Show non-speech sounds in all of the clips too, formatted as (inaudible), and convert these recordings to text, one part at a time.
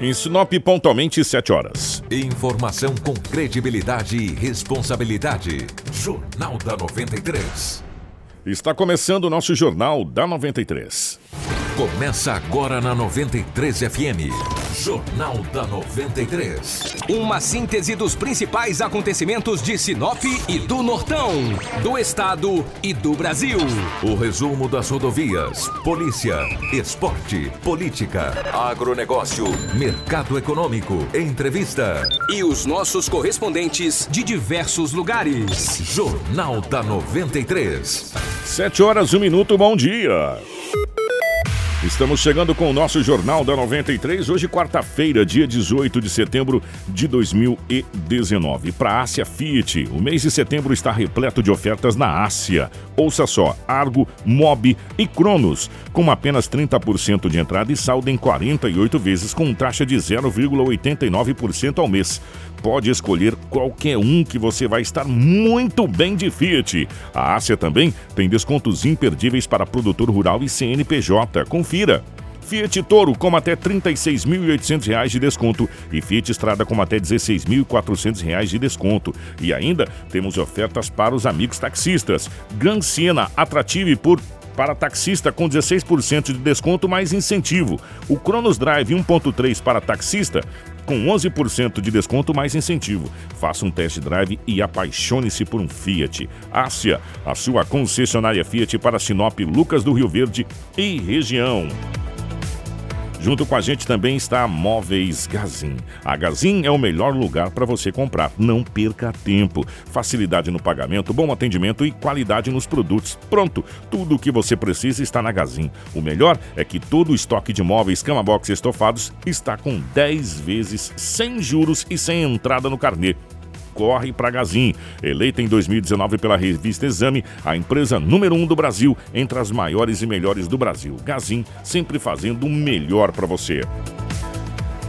Em Sinop, pontualmente 7 horas. Informação com credibilidade e responsabilidade. Jornal da 93. Está começando o nosso Jornal da 93. Começa agora na 93 FM. Jornal da 93. Uma síntese dos principais acontecimentos de Sinop e do Nortão, do Estado e do Brasil. O resumo das rodovias, polícia, esporte, política, agronegócio, mercado econômico, entrevista. E os nossos correspondentes de diversos lugares. Jornal da 93. 7 horas, 1 minuto, bom dia. Estamos chegando com o nosso Jornal da 93, hoje quarta-feira, dia 18 de setembro de 2019. Para a Ásia Fiat, o mês de setembro está repleto de ofertas na Ásia. Ouça só, Argo, Mob e Cronos, com apenas 30% de entrada e saldo em 48 vezes com taxa de 0,89% ao mês pode escolher qualquer um que você vai estar muito bem de Fiat. A Ásia também tem descontos imperdíveis para produtor rural e CNPJ. Confira. Fiat Toro com até R$ 36.800 de desconto e Fiat Estrada com até R$ 16.400 de desconto. E ainda temos ofertas para os amigos taxistas. Gran Siena Atrative por para taxista com 16% de desconto mais incentivo. O Cronos Drive 1.3 para taxista com 11% de desconto mais incentivo. Faça um test drive e apaixone-se por um Fiat. Ásia, a sua concessionária Fiat para Sinop, Lucas do Rio Verde e região. Junto com a gente também está a Móveis Gazin. A Gazin é o melhor lugar para você comprar. Não perca tempo. Facilidade no pagamento, bom atendimento e qualidade nos produtos. Pronto, tudo o que você precisa está na Gazin. O melhor é que todo o estoque de móveis cama box estofados está com 10 vezes sem juros e sem entrada no carnê corre para Gazin. Eleita em 2019 pela revista Exame, a empresa número um do Brasil, entre as maiores e melhores do Brasil. Gazin, sempre fazendo o melhor para você.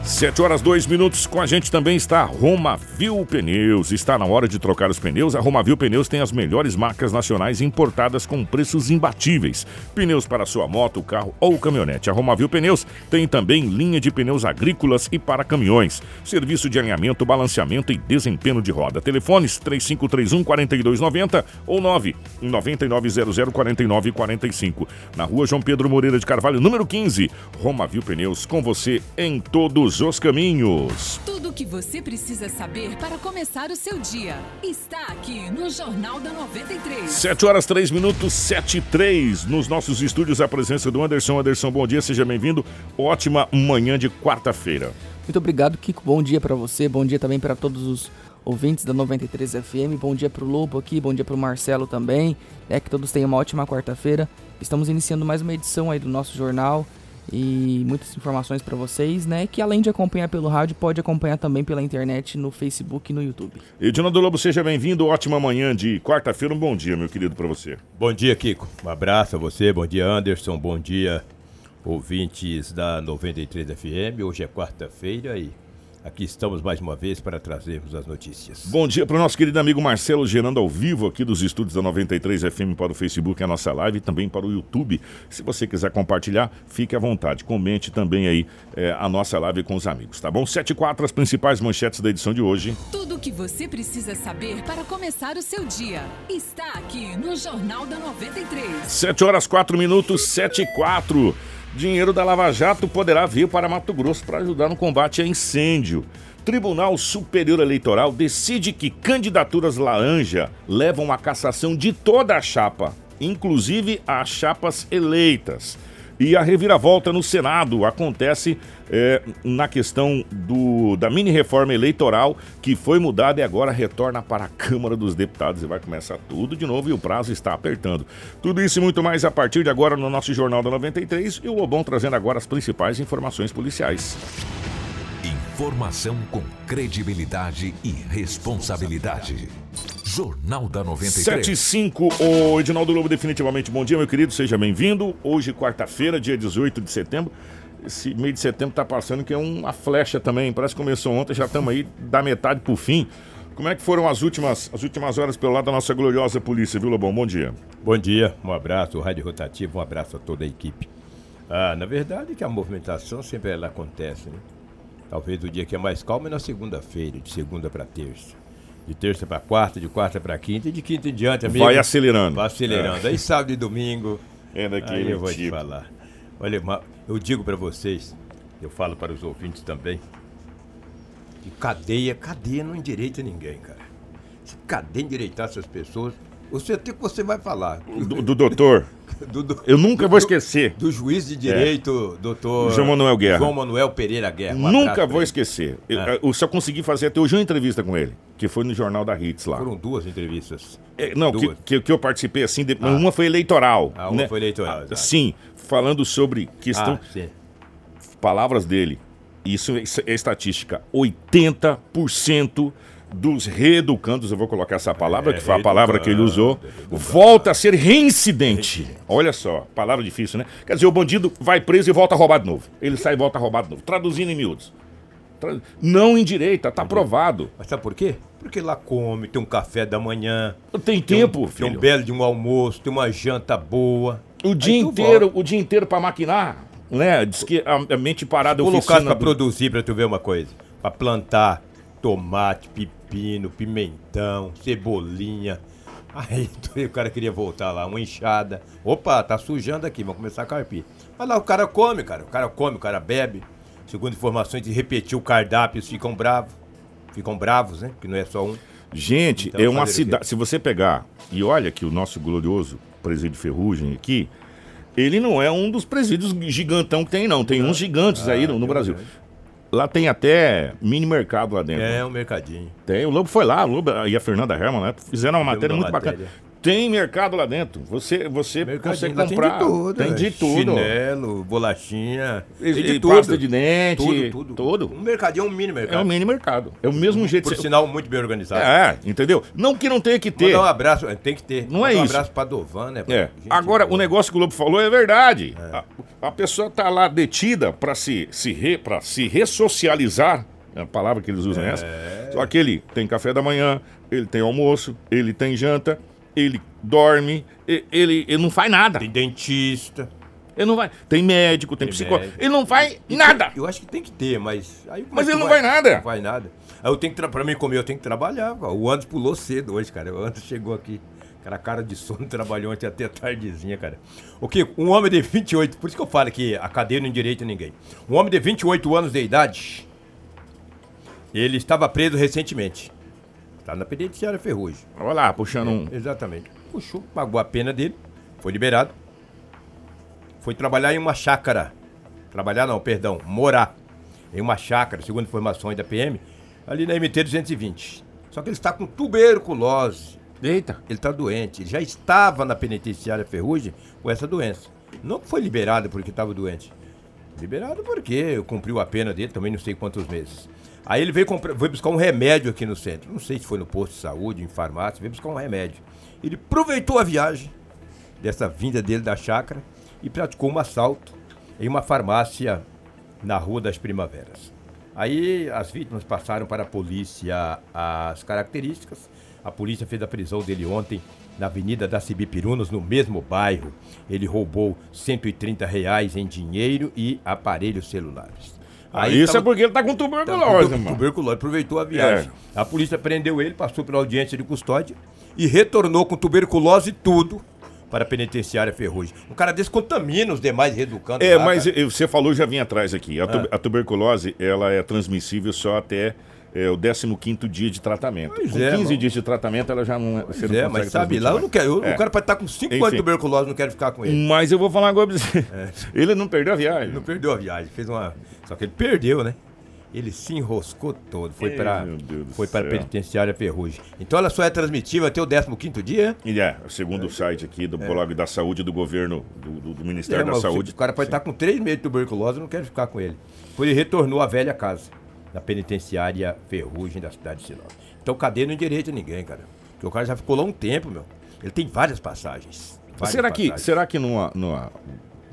7 horas 2 minutos. Com a gente também está a Romavil Pneus. Está na hora de trocar os pneus. A Romavil Pneus tem as melhores marcas nacionais importadas com preços imbatíveis. Pneus para sua moto, carro ou caminhonete. A Romavil Pneus tem também linha de pneus agrícolas e para caminhões. Serviço de alinhamento, balanceamento e desempenho de roda. Telefones 3531 4290 ou 99900 4945. Na rua João Pedro Moreira de Carvalho, número 15. Romavil Pneus com você em todos os caminhos. Tudo o que você precisa saber para começar o seu dia está aqui no Jornal da 93. 7 horas 3 minutos, 7 e 3. Nos nossos estúdios, a presença do Anderson. Anderson, bom dia, seja bem-vindo. Ótima manhã de quarta-feira. Muito obrigado, Kiko. Bom dia para você, bom dia também para todos os ouvintes da 93 FM. Bom dia para o Lobo aqui, bom dia para o Marcelo também. É que todos tenham uma ótima quarta-feira. Estamos iniciando mais uma edição aí do nosso jornal e muitas informações para vocês, né? Que além de acompanhar pelo rádio, pode acompanhar também pela internet, no Facebook e no YouTube. Edinaldo Lobo, seja bem-vindo. Ótima manhã de quarta-feira. Um bom dia, meu querido, para você. Bom dia, Kiko. Um abraço a você. Bom dia, Anderson. Bom dia, ouvintes da 93 FM. Hoje é quarta-feira e Aqui estamos mais uma vez para trazermos as notícias. Bom dia para o nosso querido amigo Marcelo, gerando ao vivo aqui dos estúdios da 93 FM para o Facebook, a nossa live e também para o YouTube. Se você quiser compartilhar, fique à vontade. Comente também aí é, a nossa live com os amigos, tá bom? 7 e 4, as principais manchetes da edição de hoje. Tudo o que você precisa saber para começar o seu dia está aqui no Jornal da 93. 7 horas 4 minutos, 7 e 4. Dinheiro da Lava Jato poderá vir para Mato Grosso para ajudar no combate a incêndio. Tribunal Superior Eleitoral decide que candidaturas laranja levam à cassação de toda a chapa, inclusive as chapas eleitas. E a reviravolta no Senado acontece é, na questão do, da mini-reforma eleitoral que foi mudada e agora retorna para a Câmara dos Deputados e vai começar tudo de novo e o prazo está apertando. Tudo isso e muito mais a partir de agora no nosso Jornal da 93 e o Lobão trazendo agora as principais informações policiais. Informação com credibilidade e responsabilidade. Jornal da 93. 75, o Edinaldo Lobo, definitivamente bom dia, meu querido, seja bem-vindo. Hoje, quarta-feira, dia 18 de setembro. Esse mês de setembro tá passando que é uma flecha também, parece que começou ontem, já estamos aí da metade pro fim. Como é que foram as últimas, as últimas horas pelo lado da nossa gloriosa polícia, viu, Lobão? Bom dia. Bom dia, um abraço, Rádio Rotativo, um abraço a toda a equipe. Ah, na verdade que a movimentação sempre ela acontece, né? Talvez o dia que é mais calmo é na segunda-feira, de segunda para terça. De terça para quarta, de quarta para quinta e de quinta em diante, amigo. Vai acelerando. Vai acelerando. Aí sábado e domingo. É daquele Aí eu vou te tipo. falar. Olha, eu digo para vocês, eu falo para os ouvintes também, que cadeia, cadeia não endireita ninguém, cara. Se cadeia endireitar essas pessoas, você tem que você vai falar. Do, do doutor. (laughs) Do, do- Eu nunca do- vou esquecer. Do juiz de direito, doutor. João Manuel Guerra. João Manuel Pereira Guerra. Um Nunca vou esquecer. Eu, É. eu só consegui fazer até hoje uma entrevista com ele, que foi no Jornal da Hits lá. Foram duas entrevistas. É, não, que, duas. que, que eu participei assim, de- uma foi eleitoral. Ah, uma né? foi eleitoral, Ah. Sim, falando sobre questão, Ah, palavras dele. Isso é, isso é estatística. 80% dos reeducandos, eu vou colocar essa palavra, É, que foi a palavra que ele usou, volta a ser reincidente. Olha só, palavra difícil, né? Quer dizer, o bandido vai preso e volta a roubar de novo. Ele sai e volta a roubar de novo. Traduzindo em miúdos. Tra- Não em direita, tá provado. Mas sabe por quê? Porque lá come, tem um café da manhã. Tem tem tempo, um, Tem filho. um belo de um almoço, tem uma janta boa. O dia inteiro, o dia inteiro para maquinar, né? Diz que a, mente parada Colocar do- produzir, pra tu ver uma coisa. Pra plantar tomate, pepino, pimentão, cebolinha. Aí (laughs) o cara queria voltar lá, uma enxada. Opa, tá sujando aqui, vamos começar a carpir. Mas lá o cara come, cara. O cara come, o cara bebe. Segundo informações, de repetir o cardápio, eles ficam bravos. Ficam bravos, né? Que não é só um. Gente, Então, é uma cidade. Se você pegar e olha que o nosso glorioso presídio Ferrugem aqui, ele não é um dos presídios gigantão que tem, não. Tem uns gigantes aí no, no Brasil. Lá tem até mini mercado lá dentro. É um mercadinho. Tem, o Lobo foi lá, o Lobo e a Fernanda Herman, né? Fizeram uma matéria muito matéria. bacana. Tem mercado lá dentro. Você, você consegue Mercadinho, comprar. Tem de tudo. Tem de é. tudo. Chinelo, bolachinha. E- Tem e de pasta tudo. de dente, Tudo, tudo. tudo. Um mercadinho é um mini mercado. É o mini mercado. É o mesmo jeito. Por sinal, muito bem organizado. É, entendeu? Não que não tenha que ter. Mandar um abraço, é, tem que ter. Não é Mandar isso. Um abraço pra Dovan, né? É. Agora, boa. o negócio que o Lobo falou é verdade. A, a pessoa tá lá detida para se, se, re, pra se ressocializar. É a palavra que eles usam é essa. Só que ele tem café da manhã, ele tem almoço, ele tem janta, ele dorme, ele, ele não faz nada. Tem dentista. Ele não vai. Tem médico, tem, Tem psicólogo. médico. Ele não faz E nada. tem- eu acho que tem que ter, mas. Aí, como Mas é ele não vai nada. Não vai nada. Aí eu tenho que. Pra mim comer, eu tenho que trabalhar. cara. O Anderson pulou cedo hoje, cara. O Anderson chegou aqui. Cara, cara de sono, (laughs) trabalhou ontem até tardezinha, cara. O que? Um homem de 28, por isso que eu falo que a cadeia não endireita ninguém. Um homem de 28 anos de idade, ele estava preso recentemente. Está na penitenciária Ferrugem. Olha lá, puxando um. Exatamente. Puxou, pagou a pena dele, foi liberado. Foi trabalhar em uma chácara. Trabalhar não, perdão, morar em uma chácara, segundo informações da PM, ali na MT 220. Só que ele está com tuberculose. Eita. Ele está doente. Ele já estava na penitenciária Ferrugem com essa doença. Não que foi liberado porque estava doente. Liberado porque cumpriu a pena dele, também não sei quantos meses. Aí ele veio, comprar, veio buscar um remédio aqui no centro. Não sei se foi no posto de saúde, em farmácia, veio buscar um remédio. Ele aproveitou a viagem dessa vinda dele da chácara e praticou um assalto em uma farmácia na Rua das Primaveras. Aí as vítimas passaram para a polícia as características. A polícia fez a prisão dele ontem na Avenida das Cibipirunas, no mesmo bairro. Ele roubou 130 reais em dinheiro e aparelhos celulares. Aí isso tava- é porque ele tá com Tava tuberculose, com mano. tuberculose, aproveitou a viagem. É. A polícia prendeu ele, passou pela audiência de custódia e retornou com tuberculose e tudo para a penitenciária Ferrugem. Um cara desse contamina os demais reeducandos. É, lá, mas cara. você falou, já vim atrás aqui. A, tu- Ah. a tuberculose, ela é transmissível só até eh, o 15º dia de tratamento. Pois com é, 15 mano. dias de tratamento, ela já não, você Pois não é, mas sabe, lá eu não quero. eu- É. O cara pode estar com 5 Enfim. anos de tuberculose, não quero ficar com ele. Mas eu vou falar agora pra você. Ele não perdeu a viagem. Não perdeu a viagem, fez uma. Só que ele perdeu, né? Ele se enroscou todo, foi para foi para penitenciária Ferrugem. Então ela só é transmitível até o 15º dia? E é, segundo o site aqui do blog da saúde do governo, do, do- Ministério É, da Saúde. O cara pode estar com 3 meses de tuberculose, eu não quero ficar com ele. Pois ele retornou à velha casa, na penitenciária Ferrugem da cidade de Sinop. Então cadeia não endireita ninguém, cara. Porque o cara já ficou lá um tempo, meu. Ele tem várias passagens. várias Será que, passagens. será que numa, numa-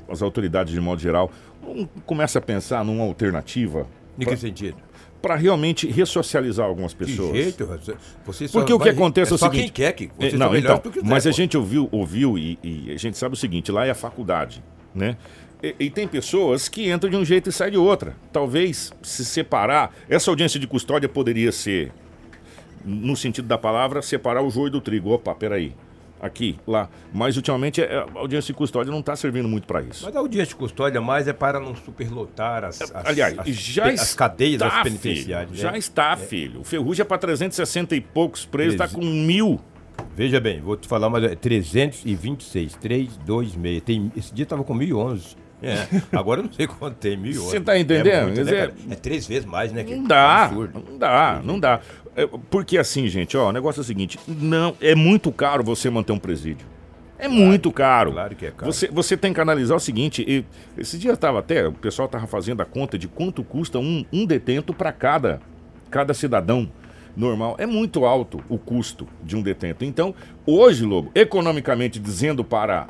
as autoridades, de modo geral, não começa a pensar numa alternativa Em que sentido? para realmente ressocializar algumas pessoas? Que jeito, você- só Porque o que acontece é o só seguinte. quem quer que É, você não, melhor então, que quiser, mas a pô. gente ouviu, ouviu e, e a gente sabe o seguinte: lá é a faculdade, né? E, e tem pessoas que entram de um jeito e saem de outra. Talvez se separar. Essa audiência de custódia poderia ser, no sentido da palavra, separar o joio do trigo. Opa, peraí. Aqui, lá. Mas ultimamente é, a audiência de custódia não está servindo muito para isso. Mas a audiência de custódia mais é para não superlotar as, as, Aliás, as, já as está, cadeias das penitenciárias. Filho, já né? está, filho. O Ferrugem é para 360 e poucos presos, está com mil. Veja bem, vou te falar, mas é 326, 326. Tem, esse dia tava com 1011. É, (laughs) agora eu não sei quanto tem, 1011. Você tá entendendo? É, muito, né, é três vezes mais, né? que- Não dá, absurdo. não dá, não dá. É, Porque assim, gente, ó, o negócio é o seguinte, não, é muito caro você manter um presídio. É muito caro. claro que é caro. Você, você tem que analisar o seguinte, e, esse dia estava até, o pessoal estava fazendo a conta de quanto custa um, um detento para cada, cada cidadão normal. É muito alto o custo de um detento. Então, hoje, Lobo, economicamente dizendo para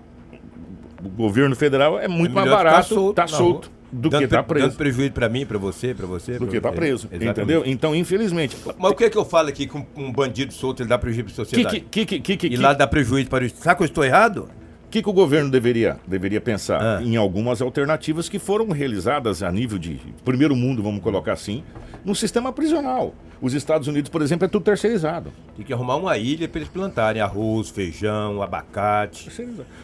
o governo federal, é muito É mais barato solto estar na solto. Do Dando que pre- preso. Dando prejuízo pra mim, pra você, pra você. Do pra- que estar é, preso, exatamente. entendeu? Então, infelizmente... Mas o que é que eu falo aqui que um, um bandido solto ele dá prejuízo pra Que, sociedade? que, que, que, que, E lá dá prejuízo para o Será que eu estou errado? O que, que o governo deveria, deveria pensar? Ah. Em algumas alternativas que foram realizadas a nível de primeiro mundo, vamos colocar assim, no sistema prisional. Os Estados Unidos, por exemplo, é tudo terceirizado. Tem que arrumar uma ilha para eles plantarem arroz, feijão, abacate.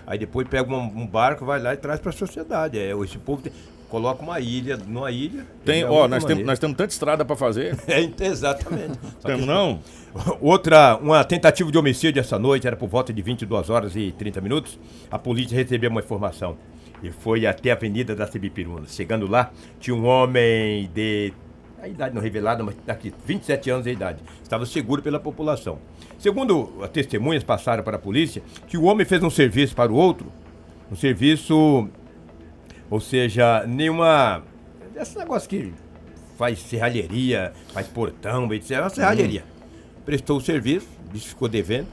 Aí depois pega um, um barco, vai lá e traz para a sociedade. É, esse povo tem- coloca uma ilha numa ilha. Tem, ó, nós temos, maneira. nós temos tanta estrada para fazer. (laughs) É, exatamente. Só (laughs) que- Temos não? (laughs) Outra, uma tentativa de homicídio essa noite, era por volta de 22 horas e 30 minutos. A polícia recebeu uma informação e foi até a Avenida da Cibipiruna. Chegando lá, tinha um homem de. A idade não revelada, mas aqui, 27 anos de idade. Estava seguro pela população. Segundo as testemunhas passaram para a polícia, que o homem fez um serviço para o outro, um serviço, ou seja, nenhuma. Esse negócio que faz serralheria, faz portão, etc. É uma serralheria. Prestou o serviço, disse que ficou devendo,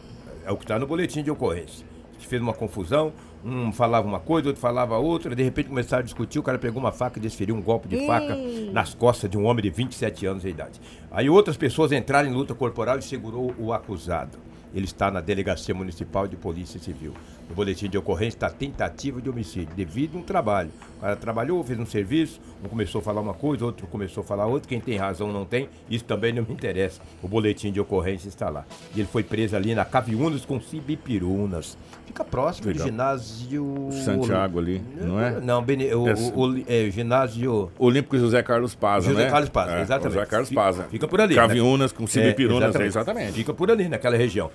é o que está no boletim de ocorrência. Se fez uma confusão, um falava uma coisa, outro falava outra, de repente começaram a discutir, o cara pegou uma faca e desferiu um golpe de faca nas costas de um homem de 27 anos de idade. Aí outras pessoas entraram em luta corporal e segurou o acusado. Ele está na Delegacia Municipal de Polícia Civil. No boletim de ocorrência está tentativa de homicídio, devido a um trabalho. O cara trabalhou, fez um serviço, um começou a falar uma coisa, outro começou a falar outra. Quem tem razão não tem, isso também não me interessa. O boletim de ocorrência está lá. E ele foi preso ali na Caviunas com Cibipirunas. Fica próximo Legal. do ginásio. Santiago ali, não é? Não, Bene... o, o, o- é, ginásio. Olímpico José Carlos José né? Carlos Paz, É, exatamente. José Carlos Fica- Paza. fica por ali, né? Caviunas com Cibipirunas, É, é, exatamente. Fica por ali, naquela região.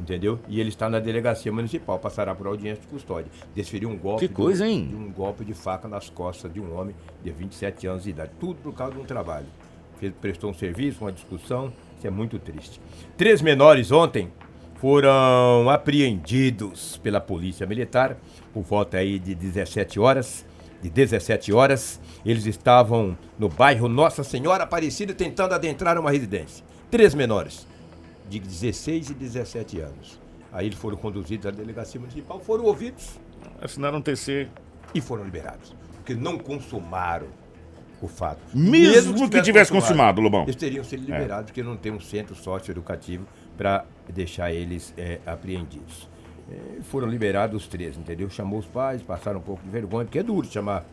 Entendeu? E ele está na delegacia municipal, passará por audiência de custódia. Desferiu um golpe. Que coisa, de, hein? de um golpe de faca nas costas de um homem de 27 anos de idade. Tudo por causa de um trabalho. Fez, prestou um serviço, uma discussão. Isso é muito triste. Três menores ontem foram apreendidos pela polícia militar por volta aí de 17 horas. De 17 horas, eles estavam no bairro Nossa Senhora Aparecida tentando adentrar uma residência. Três menores, de 16 e 17 anos. Aí eles foram conduzidos à delegacia municipal, foram ouvidos Assinaram um TC. e foram liberados. Porque não consumaram o fato. Mesmo que tivesse consumado, Lobão. Eles teriam sido liberados, porque não tem um centro socioeducativo para deixar eles é, apreendidos. É, foram liberados os três, entendeu? Chamou os pais, passaram um pouco de vergonha, porque é duro chamar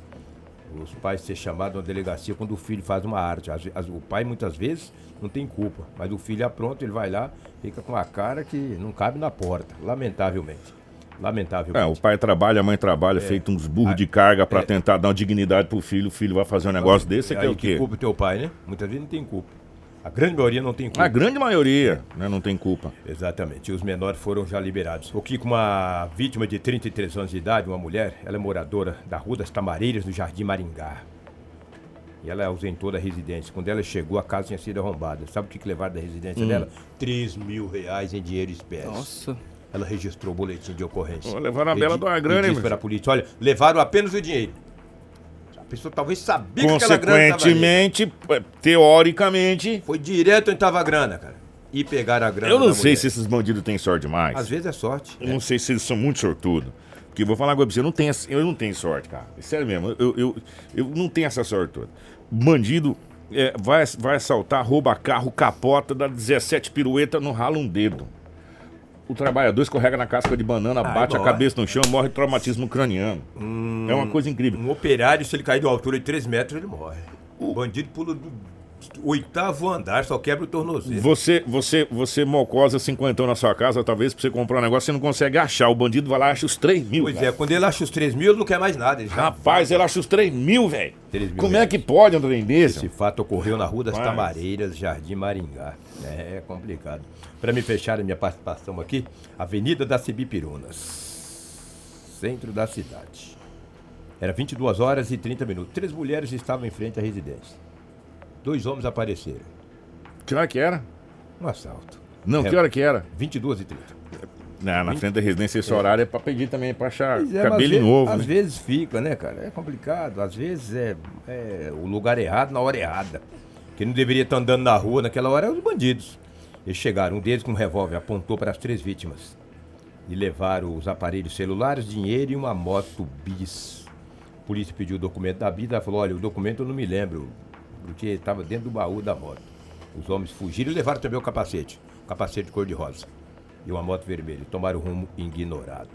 os pais ser chamados a uma delegacia quando o filho faz uma arte. Ve- as- o pai muitas vezes não tem culpa, mas o filho apronta, ele vai lá, fica com a cara que não cabe na porta, lamentavelmente. Lamentavelmente. É, o pai trabalha, a mãe trabalha, feito uns burros de carga pra é. tentar dar uma dignidade pro filho. O filho vai fazer um negócio desse, você Aí quer o que quê? culpa o teu pai, né? Muitas vezes não tem culpa. A grande maioria não tem culpa. A grande maioria né, não tem culpa. Exatamente. E os menores foram já liberados. O Kiko, uma vítima de 33 anos de idade, uma mulher, ela é moradora da Rua das Tamareiras, no Jardim Maringá. E ela ausentou da residência. Quando ela chegou, a casa tinha sido arrombada. Sabe o que, que levaram da residência Hum. dela? 3 mil reais em dinheiro espécie. Nossa. Ela registrou o boletim de ocorrência. Levaram a E bela de uma grana, hein, para a polícia, olha, levaram apenas o dinheiro. A pessoa talvez sabia que aquela grana. Consequentemente, é, teoricamente, Foi direto onde estava a grana, cara. E pegaram a grana eu não da sei mulher. se esses bandidos têm sorte demais. Às vezes é sorte. Eu não sei se eles são muito sortudos. Porque eu vou falar pra você, eu não tenho, eu não tenho sorte, cara. Sério mesmo, eu, eu, eu não tenho essa sorte toda. Bandido é, vai, vai assaltar, rouba carro, capota, dá 17 pirueta, não rala um dedo. O trabalhador escorrega na casca de banana, Ai, bate a cabeça no chão, morre de traumatismo craniano. é uma coisa incrível. Um operário, se ele cair de uma altura de 3 metros, ele morre. O bandido pula do oitavo andar, só quebra o tornozelo. Você, você, você mocosa cinquentão na sua casa, talvez pra você comprar um negócio, você não consegue achar. O bandido vai lá e acha os 3 mil. Pois cara. é, quando ele acha os 3 mil, ele não quer mais nada. Ele Rapaz, ele acha os 3 mil, velho. 3 mil Como é reais. que pode um trem desse? Esse fato ocorreu na Rua das Rapaz. Tamareiras, Jardim Maringá. É complicado. Para me fechar a minha participação aqui, Avenida das Cibipirunas, centro da cidade. Era 22 horas e 30 minutos. Três mulheres estavam em frente à residência. Dois homens apareceram. Que hora que era? Um assalto. Não, É, que hora que era? 22 e 30. Na, na frente da residência, esse horário é pra pedir também, pra achar é, cabelo novo, Às né? vezes fica, né, cara? É complicado. Às vezes é, é o lugar errado na hora errada. Quem não deveria estar andando na rua naquela hora é os bandidos. Eles chegaram, um deles com um revólver, apontou para as três vítimas. E levaram os aparelhos celulares, dinheiro e uma moto bis. A polícia pediu o documento da vida, ela falou, olha, o documento eu não me lembro, porque estava dentro do baú da moto. Os homens fugiram e levaram também o capacete, o capacete cor-de-rosa e uma moto vermelha. Tomaram rumo ignorado.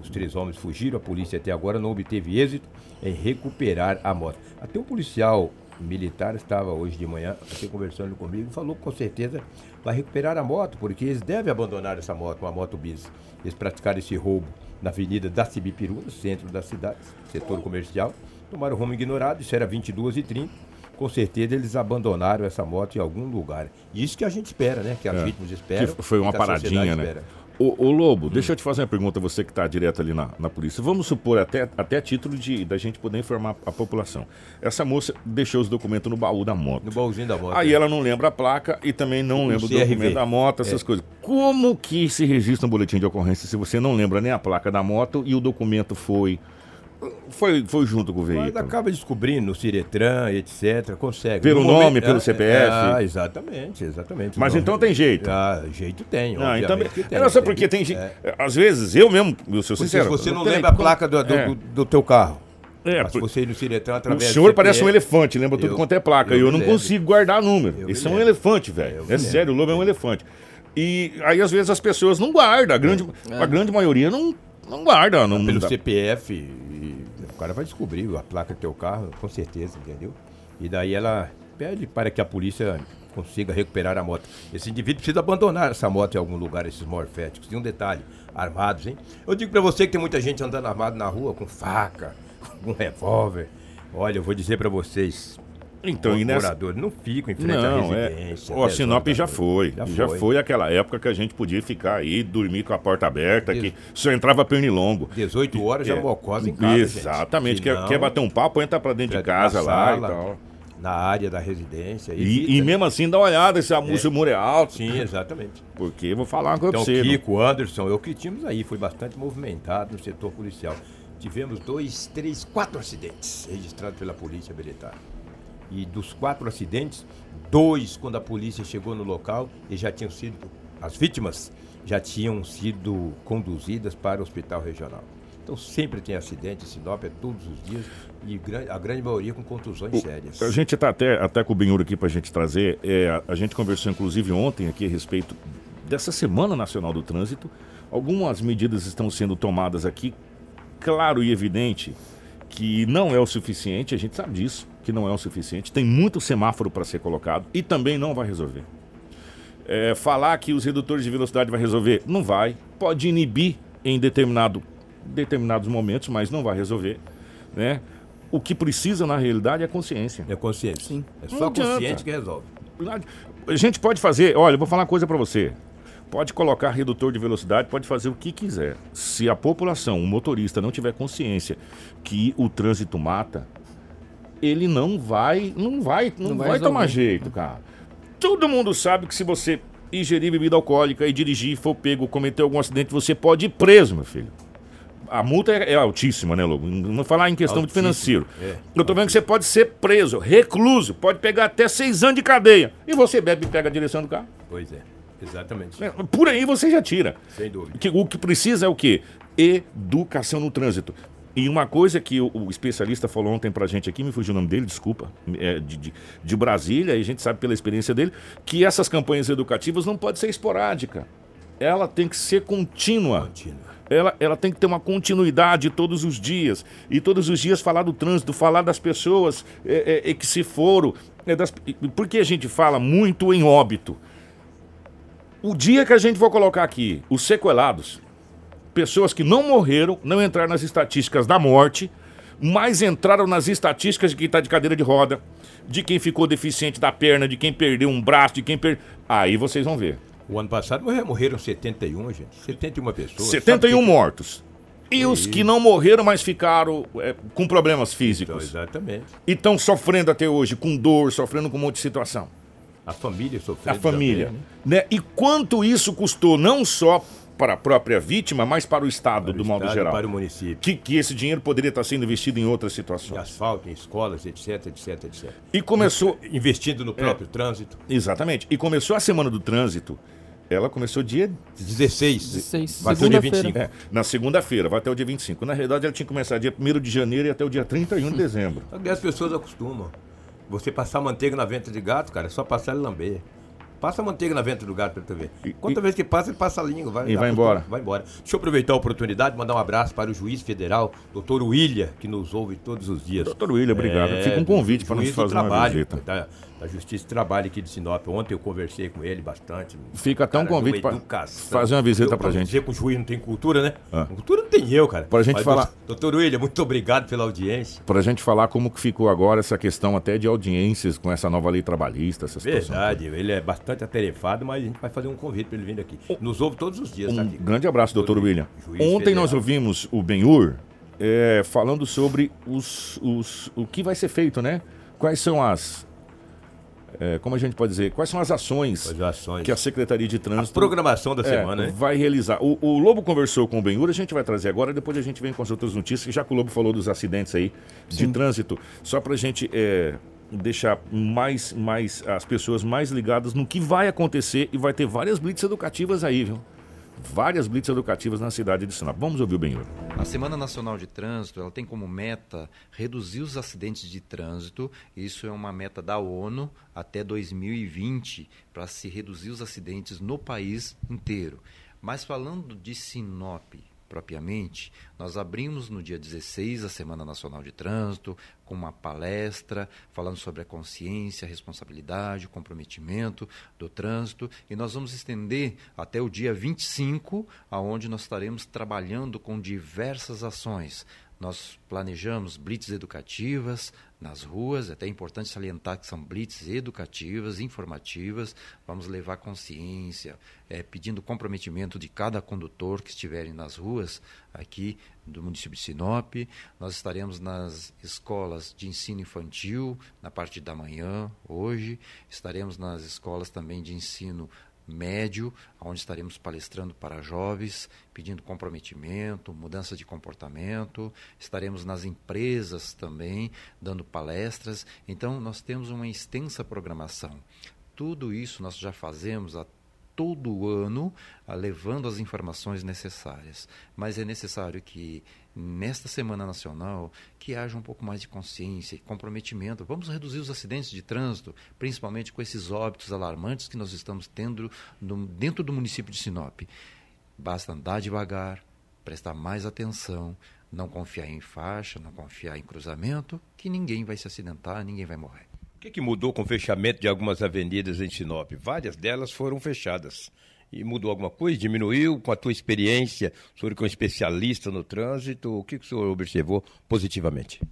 Os três homens fugiram, a polícia até agora não obteve êxito em recuperar a moto. Até um policial militar estava hoje de manhã aqui conversando comigo e falou que com certeza vai recuperar a moto, porque eles devem abandonar essa moto, uma moto bis. Eles praticaram esse roubo na Avenida da Cibipiru, no centro da cidade, setor comercial. Tomaram rumo ignorado, isso era 22h30. Com certeza eles abandonaram essa moto em algum lugar. Isso que a gente espera, né? Que as É. vítimas esperam. Que foi uma que paradinha, né? espera. Ô, ô, Lobo, deixa eu te fazer uma pergunta, você que está direto ali na, na polícia. Vamos supor, até, até a título de da gente poder informar a população. Essa moça deixou os documentos no baú da moto. No baúzinho da moto. Aí né? ela não lembra a placa e também não O lembra o documento da moto, essas É. coisas. Como que se registra um boletim de ocorrência se você não lembra nem a placa da moto e o documento foi foi, foi junto com o Mas veículo? acaba descobrindo no Ciretran, etc. Consegue. Pelo No nome, pelo CPF? Ah, exatamente, exatamente. Mas então tem jeito. Ah, jeito tem. Ah, então, obviamente que tem. é só porque tem gente. É. Às vezes, eu mesmo, eu sou Porque sincero. se você não tem lembra a placa do, do, É. do, do teu carro. É, mas por- você ir no Ciretran O através senhor do parece um elefante, lembra tudo Eu- quanto é placa. eu Eu, não lembro. consigo guardar número. Esse é um lembro. elefante, velho. É sério, o lobo é um elefante. E aí, às vezes, as pessoas não guardam. A grande, a grande maioria não, não guarda. Não, Pelo não. CPF, o cara vai descobrir a placa do teu carro, com certeza, entendeu? E daí ela pede para que a polícia consiga recuperar a moto. Esse indivíduo precisa abandonar essa moto em algum lugar, esses morféticos. E um detalhe, armados, hein? Eu digo pra você que tem muita gente andando armado na rua, com faca, (laughs) com revólver. Olha, eu vou dizer pra vocês, Então, os e nessa. moradores não ficam em frente à Não, é. residência. Ó, 10 Sinop horas da já foi. Já, foi. aquela época que a gente podia ficar aí, dormir com a porta aberta, que só entrava pernilongo. 18 horas já É, mocosa em casa. Exatamente. Quer, quer bater um papo, entra pra dentro de entra casa lá e tal. Na área da residência. E, e né? mesmo assim, dá uma olhada se a música o muro é alto. Sim, exatamente. Porque vou falar uma coisa Então, pra você. Kiko, Anderson, eu que tínhamos aí, foi bastante movimentado no setor policial. Tivemos dois, três, quatro acidentes registrados pela Polícia Militar. E dos quatro acidentes, dois, quando a polícia chegou no local, e já tinham sido, as vítimas já tinham sido conduzidas para o hospital regional. Então sempre tem acidente, Sinop é todos os dias, e a grande maioria com contusões sérias. A gente está até, até com o Benhur aqui para a gente trazer. é, a, a gente conversou inclusive ontem aqui a respeito dessa Semana Nacional do Trânsito. Algumas medidas estão sendo tomadas aqui, claro e evidente que não é o suficiente, a gente sabe disso, que não é o suficiente. Tem muito semáforo para ser colocado e também não vai resolver. É, falar que os redutores de velocidade vai resolver, não vai. Pode inibir em determinado, determinados momentos, mas não vai resolver. Né? O que precisa na realidade é consciência. É consciente. Sim. É Não só adianta. consciente que resolve. A gente pode fazer, olha, eu vou falar uma coisa para você. Pode colocar redutor de velocidade, pode fazer o que quiser. Se a população, o motorista, não tiver consciência que o trânsito mata, ele não vai, não vai, não, Não vai, vai tomar jeito, cara. Todo mundo sabe que se você ingerir bebida alcoólica e dirigir, for pego, cometer algum acidente, você pode ir preso, meu filho. A multa é, é altíssima, né, Lobo? Não vou falar em questão de financeiro. é. Eu tô vendo que você pode ser preso, recluso, pode pegar até seis anos de cadeia. E você bebe e pega a direção do carro. Pois é, exatamente. É, Por aí você já tira. Sem dúvida. O que precisa é o quê? Educação no trânsito. E uma coisa que o, o especialista falou ontem pra gente aqui, me fugiu o nome dele, desculpa, é, de, de, de Brasília, e a gente sabe pela experiência dele, que essas campanhas educativas não podem ser esporádicas. ela tem que ser contínua. Contínua. Ela, ela tem que ter uma continuidade todos os dias. E todos os dias falar do trânsito, falar das pessoas é, é, é que se foram. É das, porque a gente fala muito em óbito. O dia que a gente for colocar aqui os sequelados, pessoas que não morreram, não entraram nas estatísticas da morte, mas entraram nas estatísticas de quem está de cadeira de roda, de quem ficou deficiente da perna, de quem perdeu um braço, de quem perdeu. Aí vocês vão ver. O ano passado morreram, morreram 71, gente. 71 pessoas. 71 Sabe que- mortos. E os que não morreram, mas ficaram é, com problemas Então, físicos. exatamente. E estão sofrendo até hoje, com dor, sofrendo com um monte de situação. A família sofreu. A família. né? E quanto isso custou, não só para a própria vítima, mas para o Estado, do modo geral. Para o município. Que, que esse dinheiro poderia estar sendo investido em outras Em situações. asfalto, em escolas, etc, etc, etc. E começou. Investindo no próprio trânsito. Exatamente. E começou a semana do trânsito. Ela começou dia 16. 16, Vai até o dia segunda-feira. 25. É, na segunda-feira, vai até o dia 25. Na realidade, ela tinha que começar dia 1 de janeiro e até o dia 31 de dezembro. As pessoas acostumam. Você passar manteiga na venta de gato, cara, é só passar e lamber. Passa manteiga na venta do gato pra tu ver. E- Quanta e- vez que passa, ele passa a língua. Vai, E vai embora. Vai embora. Deixa eu aproveitar a oportunidade e mandar um abraço para o juiz federal, doutor William, que nos ouve todos os dias. Doutor William, obrigado. Fica um convite para nos fazer uma trabalho, visita. Da, da Justiça de Trabalho aqui de Sinop. Ontem eu conversei com ele bastante. Fica até um convite educação. fazer uma visita Eu, pra gente. dizer que o juiz não tem cultura, né? Ah. Cultura não tem eu, cara. Pra gente Mas, falar- Doutor William, muito obrigado pela audiência. Para a gente falar como que ficou agora essa questão até de audiências com essa nova lei trabalhista, essa situação. Verdade, ele é bastante atarefado, mas a gente vai fazer um convite para ele vir aqui. Nos ouve todos os dias, tá Um aqui. grande abraço, doutor Juiz- William. juiz Ontem federal. nós ouvimos o Benhur é, falando sobre os, os, o que vai ser feito, né? Quais são as. É, como a gente pode dizer? Quais são as ações As ações. que a Secretaria de A Trânsito programação da é, semana, né? vai realizar? O, o Lobo conversou com o Benhur, a gente vai trazer agora, depois a gente vem com as outras notícias, que já que o Lobo falou dos acidentes aí de trânsito, só para a gente é, deixar mais, mais as pessoas mais ligadas no que vai acontecer e vai ter várias blitz educativas aí, viu? Várias blitz educativas na cidade de Sinop. Vamos ouvir o Benhur. A Semana Nacional de Trânsito ela tem como meta reduzir os acidentes de trânsito. Isso é uma meta da ONU até 2020 para se reduzir os acidentes no país inteiro. Mas falando de Sinop propriamente, nós abrimos no dia 16 a Semana Nacional de Trânsito com uma palestra falando sobre a consciência, a responsabilidade, o comprometimento do trânsito e nós vamos estender até o dia 25, aonde nós estaremos trabalhando com diversas ações. Nós planejamos blitz educativas nas ruas, é até importante salientar que são blitz educativas, informativas. Vamos levar consciência, eh, pedindo comprometimento de cada condutor que estiverem nas ruas aqui do município de Sinop. Nós estaremos nas escolas de ensino infantil na parte da manhã, hoje. Estaremos nas escolas também de ensino médio, onde estaremos palestrando para jovens, pedindo comprometimento, mudança de comportamento. Estaremos nas empresas também, dando palestras. Então, nós temos uma extensa programação. Tudo isso nós já fazemos há todo ano, ah, levando as informações necessárias. Mas é necessário que nesta Semana Nacional que haja um pouco mais de consciência e comprometimento. Vamos reduzir os acidentes de trânsito, principalmente com esses óbitos alarmantes que nós estamos tendo no- dentro do município de Sinop. Basta andar devagar, prestar mais atenção, não confiar em faixa, não confiar em cruzamento, que ninguém vai se acidentar, ninguém vai morrer. O que, que mudou com o fechamento de algumas avenidas em Sinop? Várias delas foram fechadas. E mudou alguma coisa? Diminuiu? Com a tua experiência, o senhor que é um especialista no trânsito, o que, que o senhor observou positivamente?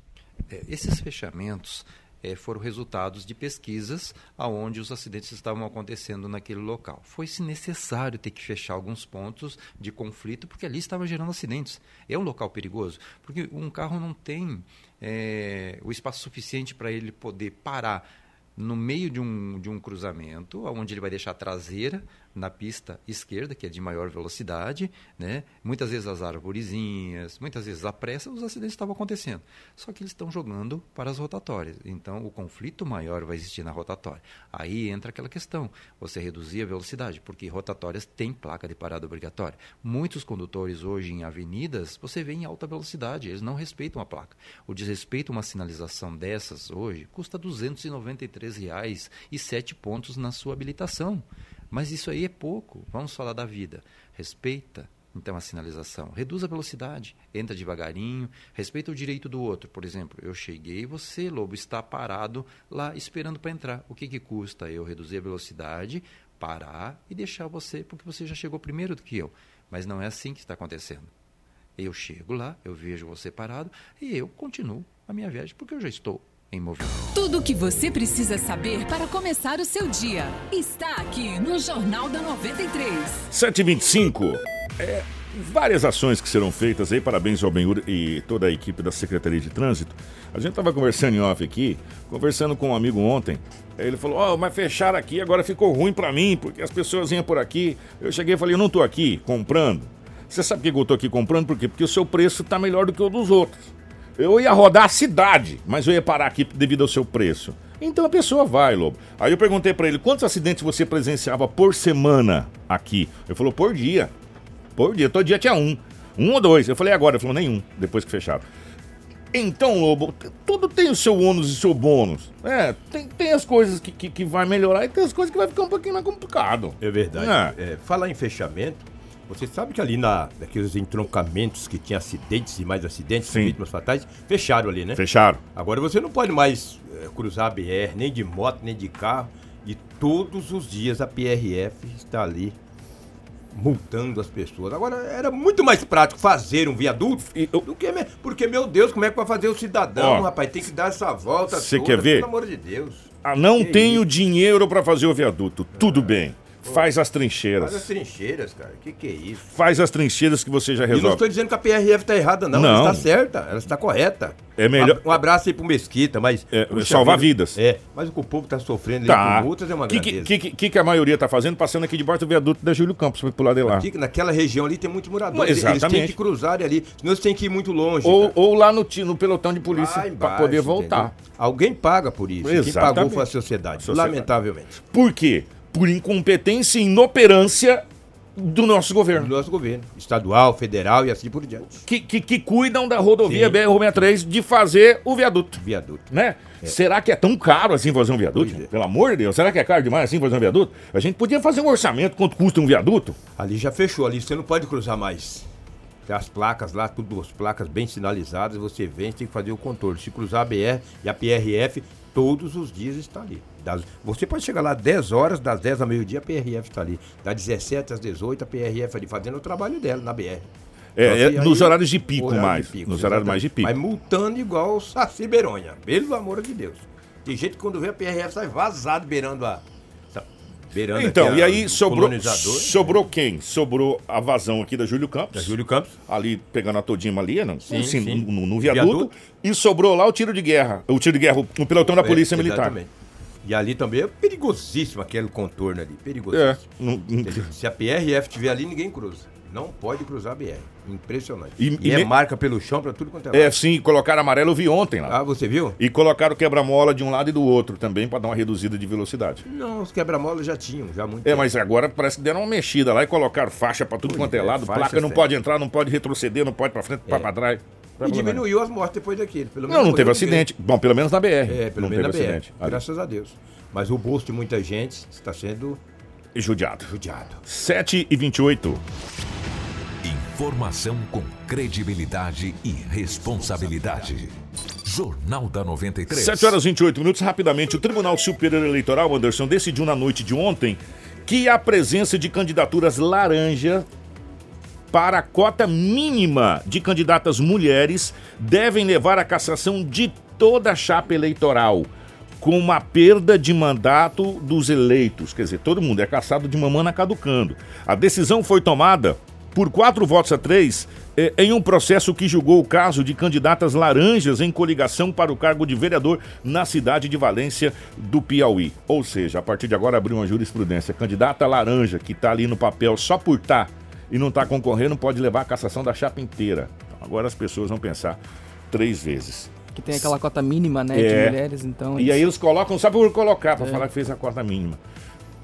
É, esses fechamentos é, foram resultados de pesquisas aonde os acidentes estavam acontecendo naquele local. Foi-se necessário ter que fechar alguns pontos de conflito, porque ali estava gerando acidentes. É um local perigoso, porque um carro não tem é, o espaço suficiente para ele poder parar no meio de um, de um cruzamento, onde ele vai deixar a traseira na pista esquerda, que é de maior velocidade, né? muitas vezes as arvorezinhas, muitas vezes a pressa, os acidentes estavam acontecendo. Só que eles estão jogando para as rotatórias. Então, o conflito maior vai existir na rotatória. Aí entra aquela questão, você reduzir a velocidade, porque rotatórias têm placa de parada obrigatória. Muitos condutores hoje em avenidas, você vê em alta velocidade, eles não respeitam a placa. O desrespeito a uma sinalização dessas hoje custa R$ 293 reais e 7 pontos na sua habilitação. Mas isso aí é pouco. Vamos falar da vida. Respeita, então, a sinalização. Reduz a velocidade, entra devagarinho, respeita o direito do outro. Por exemplo, eu cheguei, você, lobo, está parado lá esperando para entrar. O que, que custa eu reduzir a velocidade, parar e deixar você, porque você já chegou primeiro do que eu. Mas não é assim que está acontecendo. Eu chego lá, eu vejo você parado e eu continuo a minha viagem, porque eu já estou em movimento. Tudo o que você precisa saber para começar o seu dia está aqui no Jornal da 93. 725. É, várias ações que serão feitas aí. Parabéns ao Benhur e toda a equipe da Secretaria de Trânsito. A gente estava conversando em off aqui, conversando com um amigo ontem. Ele falou: Ó, oh, mas fecharam aqui, agora ficou ruim para mim, porque as pessoas iam por aqui. Eu cheguei e falei: Eu não tô aqui comprando. Você sabe por que eu tô aqui comprando? Por quê? Porque o seu preço tá melhor do que o dos outros. Eu ia rodar a cidade, mas eu ia parar aqui devido ao seu preço. Então a pessoa vai, Lobo. Aí eu perguntei para ele: quantos acidentes você presenciava por semana aqui? Ele falou: por dia. Por dia. Todo dia tinha um. Um ou dois. Eu falei: agora? Ele falou: nenhum, depois que fecharam. Então, Lobo, tudo tem o seu ônus e o seu bônus. É, tem, tem as coisas que, que, que vai melhorar e tem as coisas que vai ficar um pouquinho mais complicado. É verdade. É. É, falar em fechamento, você sabe que ali na, naqueles entroncamentos que tinha acidentes e mais acidentes, Sim. vítimas fatais, fecharam ali, né? Fecharam. Agora você não pode mais é, cruzar a BR, nem de moto, nem de carro. E todos os dias a PRF está ali multando as pessoas. Agora, era muito mais prático fazer um viaduto E eu- do que... me- Porque, meu Deus, como é que vai fazer o cidadão, Ó, rapaz? Tem que dar essa volta cê toda, quer ver? Pelo amor de Deus. Ah, não Que tenho isso? dinheiro para fazer o viaduto. Tudo bem. Faz as Faz as trincheiras. trincheiras, cara. Que que é isso? Faz as trincheiras que você já E não resolve. estou dizendo que a PRF está errada, não. Não. Ela está certa, ela está correta. É melhor- Um abraço aí pro Mesquita, mas. É, salvar vida. vidas. É, mas o que o povo está sofrendo Tá. com multas é uma O que, grandeza. que, que, que, que a maioria tá fazendo? Passando aqui debaixo do viaduto da Júlio Campos pra pular de lá. Aqui, naquela região ali tem muitos moradores. Não, Eles têm exatamente. que cruzar ali, senão eles têm que ir muito longe. Ou, ou lá no, no pelotão de polícia para poder voltar. entendeu? Alguém paga por isso. Quem Exatamente. pagou foi a sociedade, Sociedade. lamentavelmente. Por quê? Por incompetência e inoperância do nosso Do governo. nosso governo, estadual, federal e assim por diante. Que, que, que cuidam da rodovia Sim. BR-63 de fazer o viaduto. Viaduto. Né? Será que é tão caro assim fazer um viaduto? É. Pelo amor de Deus, será que é caro demais assim fazer um viaduto? A gente podia fazer um orçamento quanto custa um viaduto? Ali já fechou, ali você não pode cruzar mais. Tem as placas lá, tudo as placas bem sinalizadas, você vem, tem que fazer o contorno. Se cruzar a BR e a PRF, todos os dias está ali. Das- você pode chegar lá 10 horas, das 10 ao meio-dia, a PRF está ali. Das 17 às 18, a PRF ali, fazendo o trabalho dela na BR. É, Só é que nos aí- horários de pico horário mais. de pico, nos horários mais de pico. Mas multando igual o Saci Beronha, pelo amor de Deus. Tem gente que quando vê a PRF sai vazado beirando a... sa- Beirando Então, e aí sobrou, colonizador, sobrou quem? Sobrou a vazão aqui da Júlio Campos. Da Júlio Campos. Ali pegando a todinha ali, não, Sim, assim, sim. No, no viaduto, Viaduto. E sobrou lá o tiro de guerra. O tiro de guerra, o pelotão da Polícia É, Militar. exatamente. E ali também é perigosíssimo aquele contorno ali. É. Perigosíssimo. não- não-? Se a PRF estiver ali, ninguém cruza. Não pode cruzar a BR. Impressionante. E- E, é me- marca pelo chão pra tudo quanto é É, lado. sim, colocaram amarelo, eu vi ontem lá. Ah, você viu? E colocaram quebra-mola de um lado e do outro também para dar uma reduzida de velocidade. Não, os quebra-molas já tinham, já muito É, tempo. mas agora parece que deram uma mexida lá e colocaram faixa para tudo Pois quanto é é, lado. Placa não pode entrar, não pode retroceder, não pode para frente, É. para trás. E diminuiu as mortes depois daquilo. Pelo menos Não, não teve acidente. Bom, pelo menos na BR. É, pelo não menos na BR. acidente. Graças a Deus. Mas o bolso de muita gente está sendo E judiado. judiado. 7 e 28. Informação com credibilidade e responsabilidade. Jornal da 93. 7 horas e 28 minutos. Rapidamente, o Tribunal Superior Eleitoral, Anderson, decidiu na noite de ontem que a presença de candidaturas laranja para a cota mínima de candidatas mulheres devem levar à cassação de toda a chapa eleitoral, com uma perda de mandato dos eleitos. Quer dizer, todo mundo é caçado de mamana caducando. A decisão foi tomada por quatro votos a três eh, em um processo que julgou o caso de candidatas laranjas em coligação para o cargo de vereador na cidade de Valência do Piauí. Ou seja, a partir de agora abriu uma jurisprudência. Candidata laranja que está ali no papel só por estar e não está concorrendo pode levar a cassação da chapa inteira. Então, agora as pessoas vão pensar três vezes. Que tem aquela cota mínima, né, É. de mulheres, então... E aí eles colocam, sabe por colocar, É. para falar que fez a cota mínima.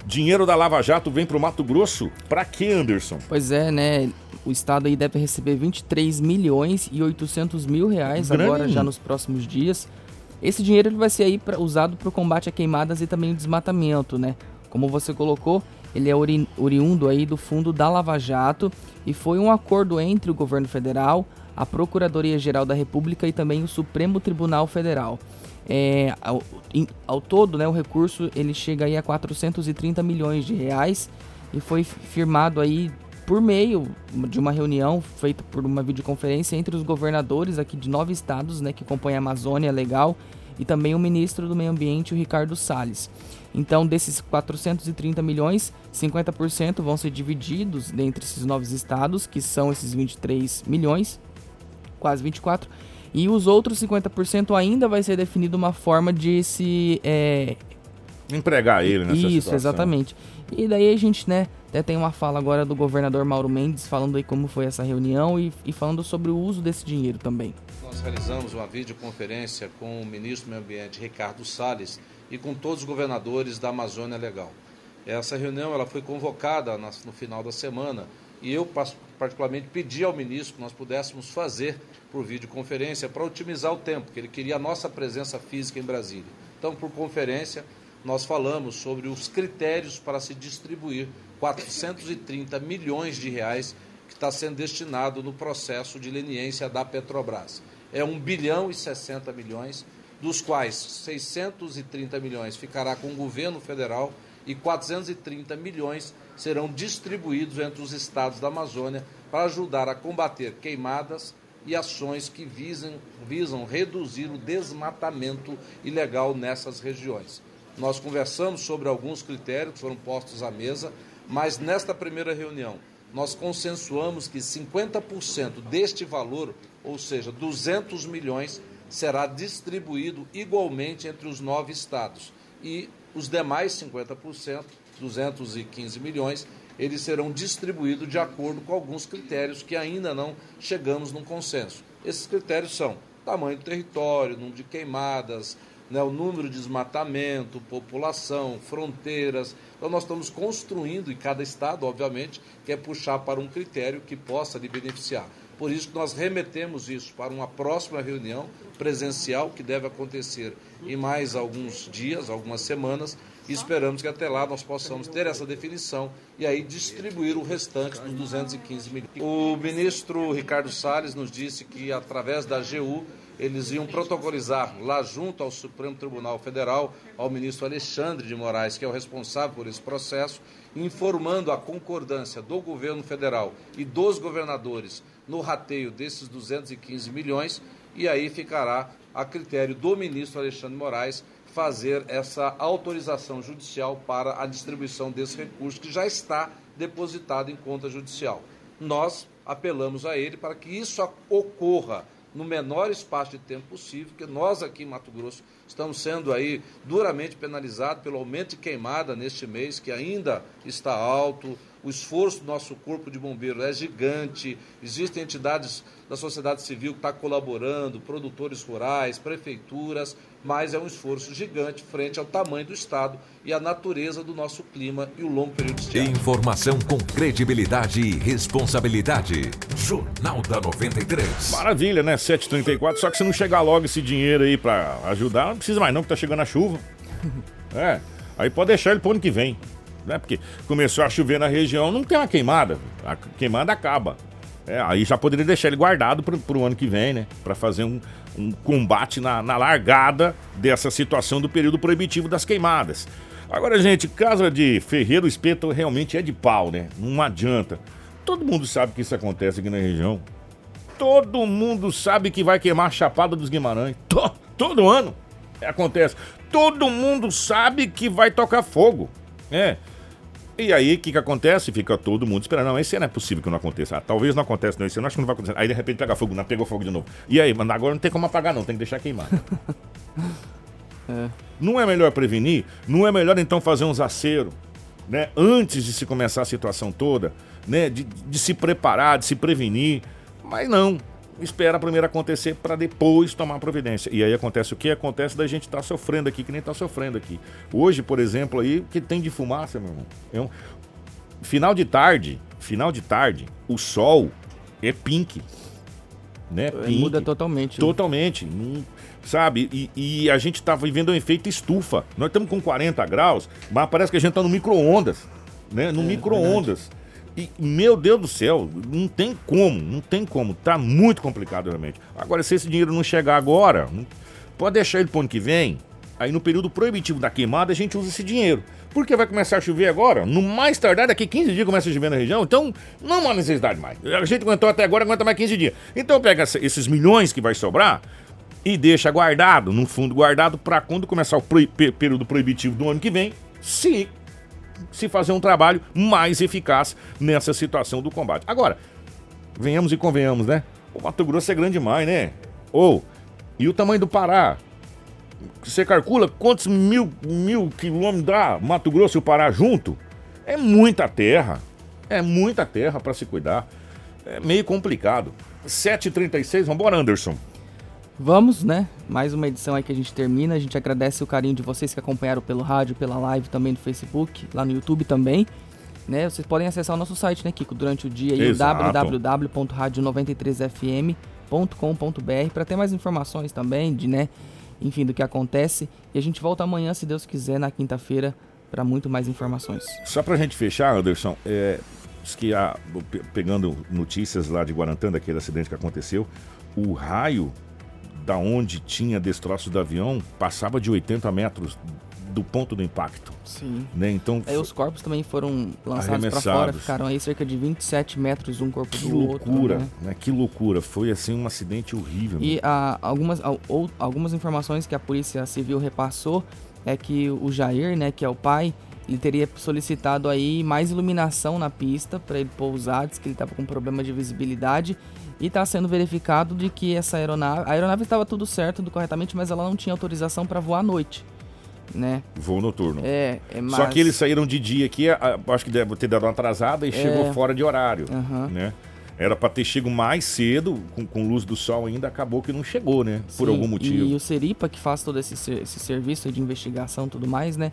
Dinheiro da Lava Jato vem pro Mato Grosso? Pra quê, Anderson? Pois é, né? O estado aí deve receber 23 milhões e 800 mil reais Grande. agora, já nos próximos dias. Esse dinheiro ele vai ser aí pra, usado para o combate a queimadas e também o desmatamento, né? Como você colocou, ele é ori oriundo aí do fundo da Lava Jato e foi um acordo entre o governo federal, a Procuradoria-Geral da República e também o Supremo Tribunal Federal. É, ao, em, ao, todo, né, o recurso ele chega aí a 430 milhões de reais e foi firmado aí por meio de uma reunião feita por uma videoconferência entre os governadores aqui de nove estados, né, que compõem a Amazônia Legal, e também o ministro do Meio Ambiente, o Ricardo Salles. Então, desses 430 milhões, 50% vão ser divididos dentre esses novos estados, que são esses 23 milhões, quase 24, e os outros 50% ainda vai ser definido uma forma de se é... empregar ele nessa Isso, situação. exatamente. E daí a gente, né, até tem uma fala agora do governador Mauro Mendes falando aí como foi essa reunião e, e falando sobre o uso desse dinheiro também. Nós realizamos uma videoconferência com o ministro do Meio Ambiente, Ricardo Salles, e com todos os governadores da Amazônia Legal. Essa reunião ela foi convocada no final da semana e eu particularmente pedi ao ministro que nós pudéssemos fazer por videoconferência para otimizar o tempo, que ele queria a nossa presença física em Brasília. Então, por conferência, nós falamos sobre os critérios para se distribuir 430 milhões de reais que está sendo destinado no processo de leniência da Petrobras. É 1 bilhão e 60 milhões dos quais 630 milhões ficará com o governo federal e 430 milhões serão distribuídos entre os estados da Amazônia para ajudar a combater queimadas e ações que visam, visam reduzir o desmatamento ilegal nessas regiões. Nós conversamos sobre alguns critérios que foram postos à mesa, mas nesta primeira reunião nós consensuamos que 50% deste valor, ou seja, 200 milhões, será distribuído igualmente entre os nove estados. E os demais 50%, 215 milhões, eles serão distribuídos de acordo com alguns critérios que ainda não chegamos num consenso. Esses critérios são tamanho do território, número de queimadas, né, o número de desmatamento, população, fronteiras. Então nós estamos construindo, e cada estado, obviamente, quer puxar para um critério que possa lhe beneficiar. Por isso que nós remetemos isso para uma próxima reunião presencial que deve acontecer em mais alguns dias, algumas semanas, e esperamos que até lá nós possamos ter essa definição e aí distribuir o restante dos 215 milhões. O ministro Ricardo Salles nos disse que através da AGU eles iam protocolizar lá junto ao Supremo Tribunal Federal, ao ministro Alexandre de Moraes, que é o responsável por esse processo, informando a concordância do governo federal e dos governadores no rateio desses 215 milhões, e aí ficará a critério do ministro Alexandre Moraes fazer essa autorização judicial para a distribuição desse recurso que já está depositado em conta judicial. Nós apelamos a ele para que isso ocorra no menor espaço de tempo possível, porque nós aqui em Mato Grosso estamos sendo aí duramente penalizados pelo aumento de queimada neste mês, que ainda está alto. O esforço do nosso corpo de bombeiros é gigante. Existem entidades da sociedade civil que estão tá colaborando, produtores rurais, prefeituras, mas é um esforço gigante frente ao tamanho do Estado e à natureza do nosso clima e o longo período de estiagem. Informação com credibilidade e responsabilidade. Jornal da 93. Maravilha, né? 7h34. Só que se não chegar logo esse dinheiro aí para ajudar, não precisa mais não, que tá chegando a chuva. (laughs) É. Aí pode deixar ele pro ano que vem. Né? Porque começou a chover na região, não tem uma queimada. A queimada acaba. É, aí já poderia deixar ele guardado para o ano que vem, né? Para fazer um, um combate na, na, largada dessa situação do período proibitivo das queimadas. Agora, gente, casa de ferreiro, espeto realmente é de pau, né? Não adianta. Todo mundo sabe que isso acontece aqui na região. Todo mundo sabe que vai queimar a Chapada dos Guimarães. To, todo ano acontece. Todo mundo sabe que vai tocar fogo. É. E aí, o que, que acontece? Fica todo mundo esperando. Não, esse ano é possível que não aconteça. Ah, talvez não aconteça, não. Esse ano acho que não vai acontecer. Aí, de repente, pega fogo, não pegou fogo de novo. E aí, mas agora não tem como apagar, não. Tem que deixar queimar. (laughs) é. Não é melhor prevenir? Não é melhor, então, fazer uns aceros, né? Antes de se começar a situação toda, né? De, de se preparar, de se prevenir. Mas não espera primeiro acontecer para depois tomar providência. E aí acontece o que? Acontece da gente estar tá sofrendo aqui, que nem está sofrendo aqui. Hoje, por exemplo, aí, que tem de fumaça, meu irmão? É um... Final de tarde, final de tarde, o sol é pink. Né? É, pink, Muda totalmente. Né? Totalmente. Né? sabe? E, e, a gente está vivendo um efeito estufa. Nós estamos com 40 graus, mas parece que a gente está no micro-ondas. né? No micro-ondas. E, meu Deus do céu, não tem como, não tem como. Tá muito complicado realmente. Agora, se esse dinheiro não chegar agora, pode deixar ele pro ano que vem. Aí no período proibitivo da queimada a gente usa esse dinheiro. Porque vai começar a chover agora, no mais tardar daqui 15 dias começa a chover na região, então não há necessidade mais. A gente aguentou até agora, aguenta mais 15 dias. Então pega esses milhões que vai sobrar e deixa guardado, num fundo guardado, para quando começar o período proibitivo do ano que vem, se se fazer um trabalho mais eficaz nessa situação do combate. Agora, venhamos e convenhamos, né? O Mato Grosso é grande demais, né? Ou, e o tamanho do Pará? Você calcula quantos mil, mil quilômetros dá Mato Grosso e o Pará junto? É muita terra. É muita terra para se cuidar. É meio complicado. 7h36, vambora, Anderson. Vamos, né? Mais uma edição aí que a gente termina. A gente agradece o carinho de vocês que acompanharam pelo rádio, pela live também no Facebook, lá no YouTube também. Né? Vocês podem acessar o nosso site, né, Kiko, durante o dia, aí, o Exato. www.radio93fm.com.br para ter mais informações também de, né, enfim, do que acontece. E a gente volta amanhã, se Deus quiser, na quinta-feira, para muito mais informações. Só pra gente fechar, Anderson, é, que a- pe- pegando notícias lá de Guarantã, daquele acidente que aconteceu, o raio da onde tinha destroços do avião passava de 80 metros do ponto do impacto. Sim. Né? Então, Aí os corpos também foram lançados para fora, ficaram aí cerca de 27 metros um corpo que do outro. loucura, né? né? Que loucura. Foi assim um acidente horrível. E né? ah, algumas, al- ou- algumas informações que a Polícia Civil repassou é que o Jair, né, que é o pai, ele teria solicitado aí mais iluminação na pista para ele pousar, diz que ele estava com problema de visibilidade e está sendo verificado de que essa aeronave, a aeronave estava tudo certo, tudo corretamente, mas ela não tinha autorização para voar à noite, né? Voo noturno. É, é mas... Só que eles saíram de dia aqui, acho que deve ter dado uma atrasada e chegou fora de horário. Aham. né? Era pra ter chego mais cedo, com, com luz do sol ainda, acabou que não chegou, né? Por Sim, algum motivo. E o Seripa, que faz todo esse, esse serviço de investigação e tudo mais, né?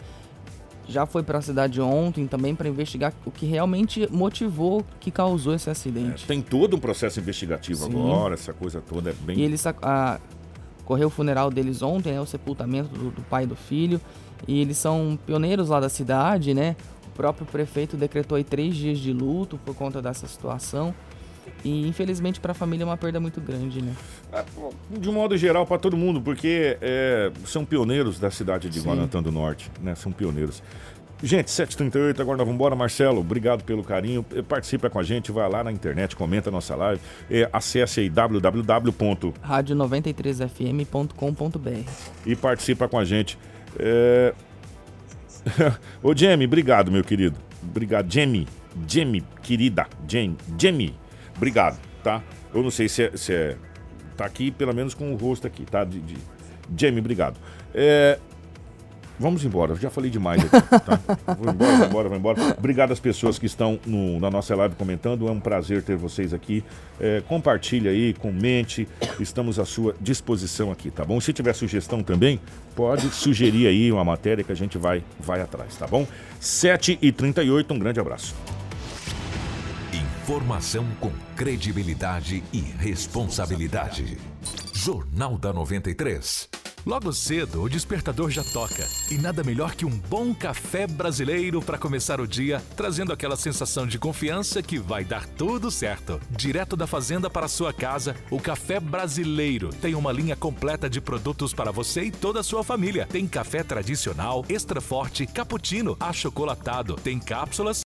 Já foi para a cidade ontem também para investigar o que realmente motivou, que causou esse acidente. Tem todo um processo investigativo Sim. agora, essa coisa toda é bem. E eles a- correu o funeral deles ontem, né? O sepultamento do, do pai e do filho. E eles são pioneiros lá da cidade, né? O próprio prefeito decretou aí três dias de luto por conta dessa situação. E infelizmente para a família é uma perda muito grande, né? Ah, De um modo geral, para todo mundo, porque é, são pioneiros da cidade de Sim. Guarantã do Norte, né? São pioneiros. Gente, 7h38, agora nós vamos embora. Marcelo, obrigado pelo carinho. Eh, Participa com a gente, vai lá na internet, comenta a nossa live. Eh, acesse aí www. Rádio93fm.com.br e participa com a gente. É... (laughs) Ô, Jamie, obrigado, meu querido. Obrigado, Jamie. Jamie, querida. Jamie, Jamie, obrigado, tá? Eu não sei se é, se é- Tá aqui, pelo menos com o rosto aqui, tá? De, de- Jamie, obrigado. É... Vamos embora, já falei demais aqui, tá? (laughs) Vou embora, vou embora, vou embora. Obrigado às pessoas que estão no- na nossa live comentando. É um prazer ter vocês aqui. É, compartilha aí, comente. Estamos à sua disposição aqui, tá bom? Se tiver sugestão também, pode sugerir aí uma matéria que a gente vai, vai atrás, tá bom? 7h38, um grande abraço. Informação com credibilidade e responsabilidade. Jornal da 93. Logo cedo, o despertador já toca. E nada melhor que um bom café brasileiro para começar o dia, trazendo aquela sensação de confiança que vai dar tudo certo. Direto da fazenda para sua casa, o Café Brasileiro tem uma linha completa de produtos para você e toda a sua família. Tem café tradicional, extra forte, cappuccino, achocolatado, tem cápsulas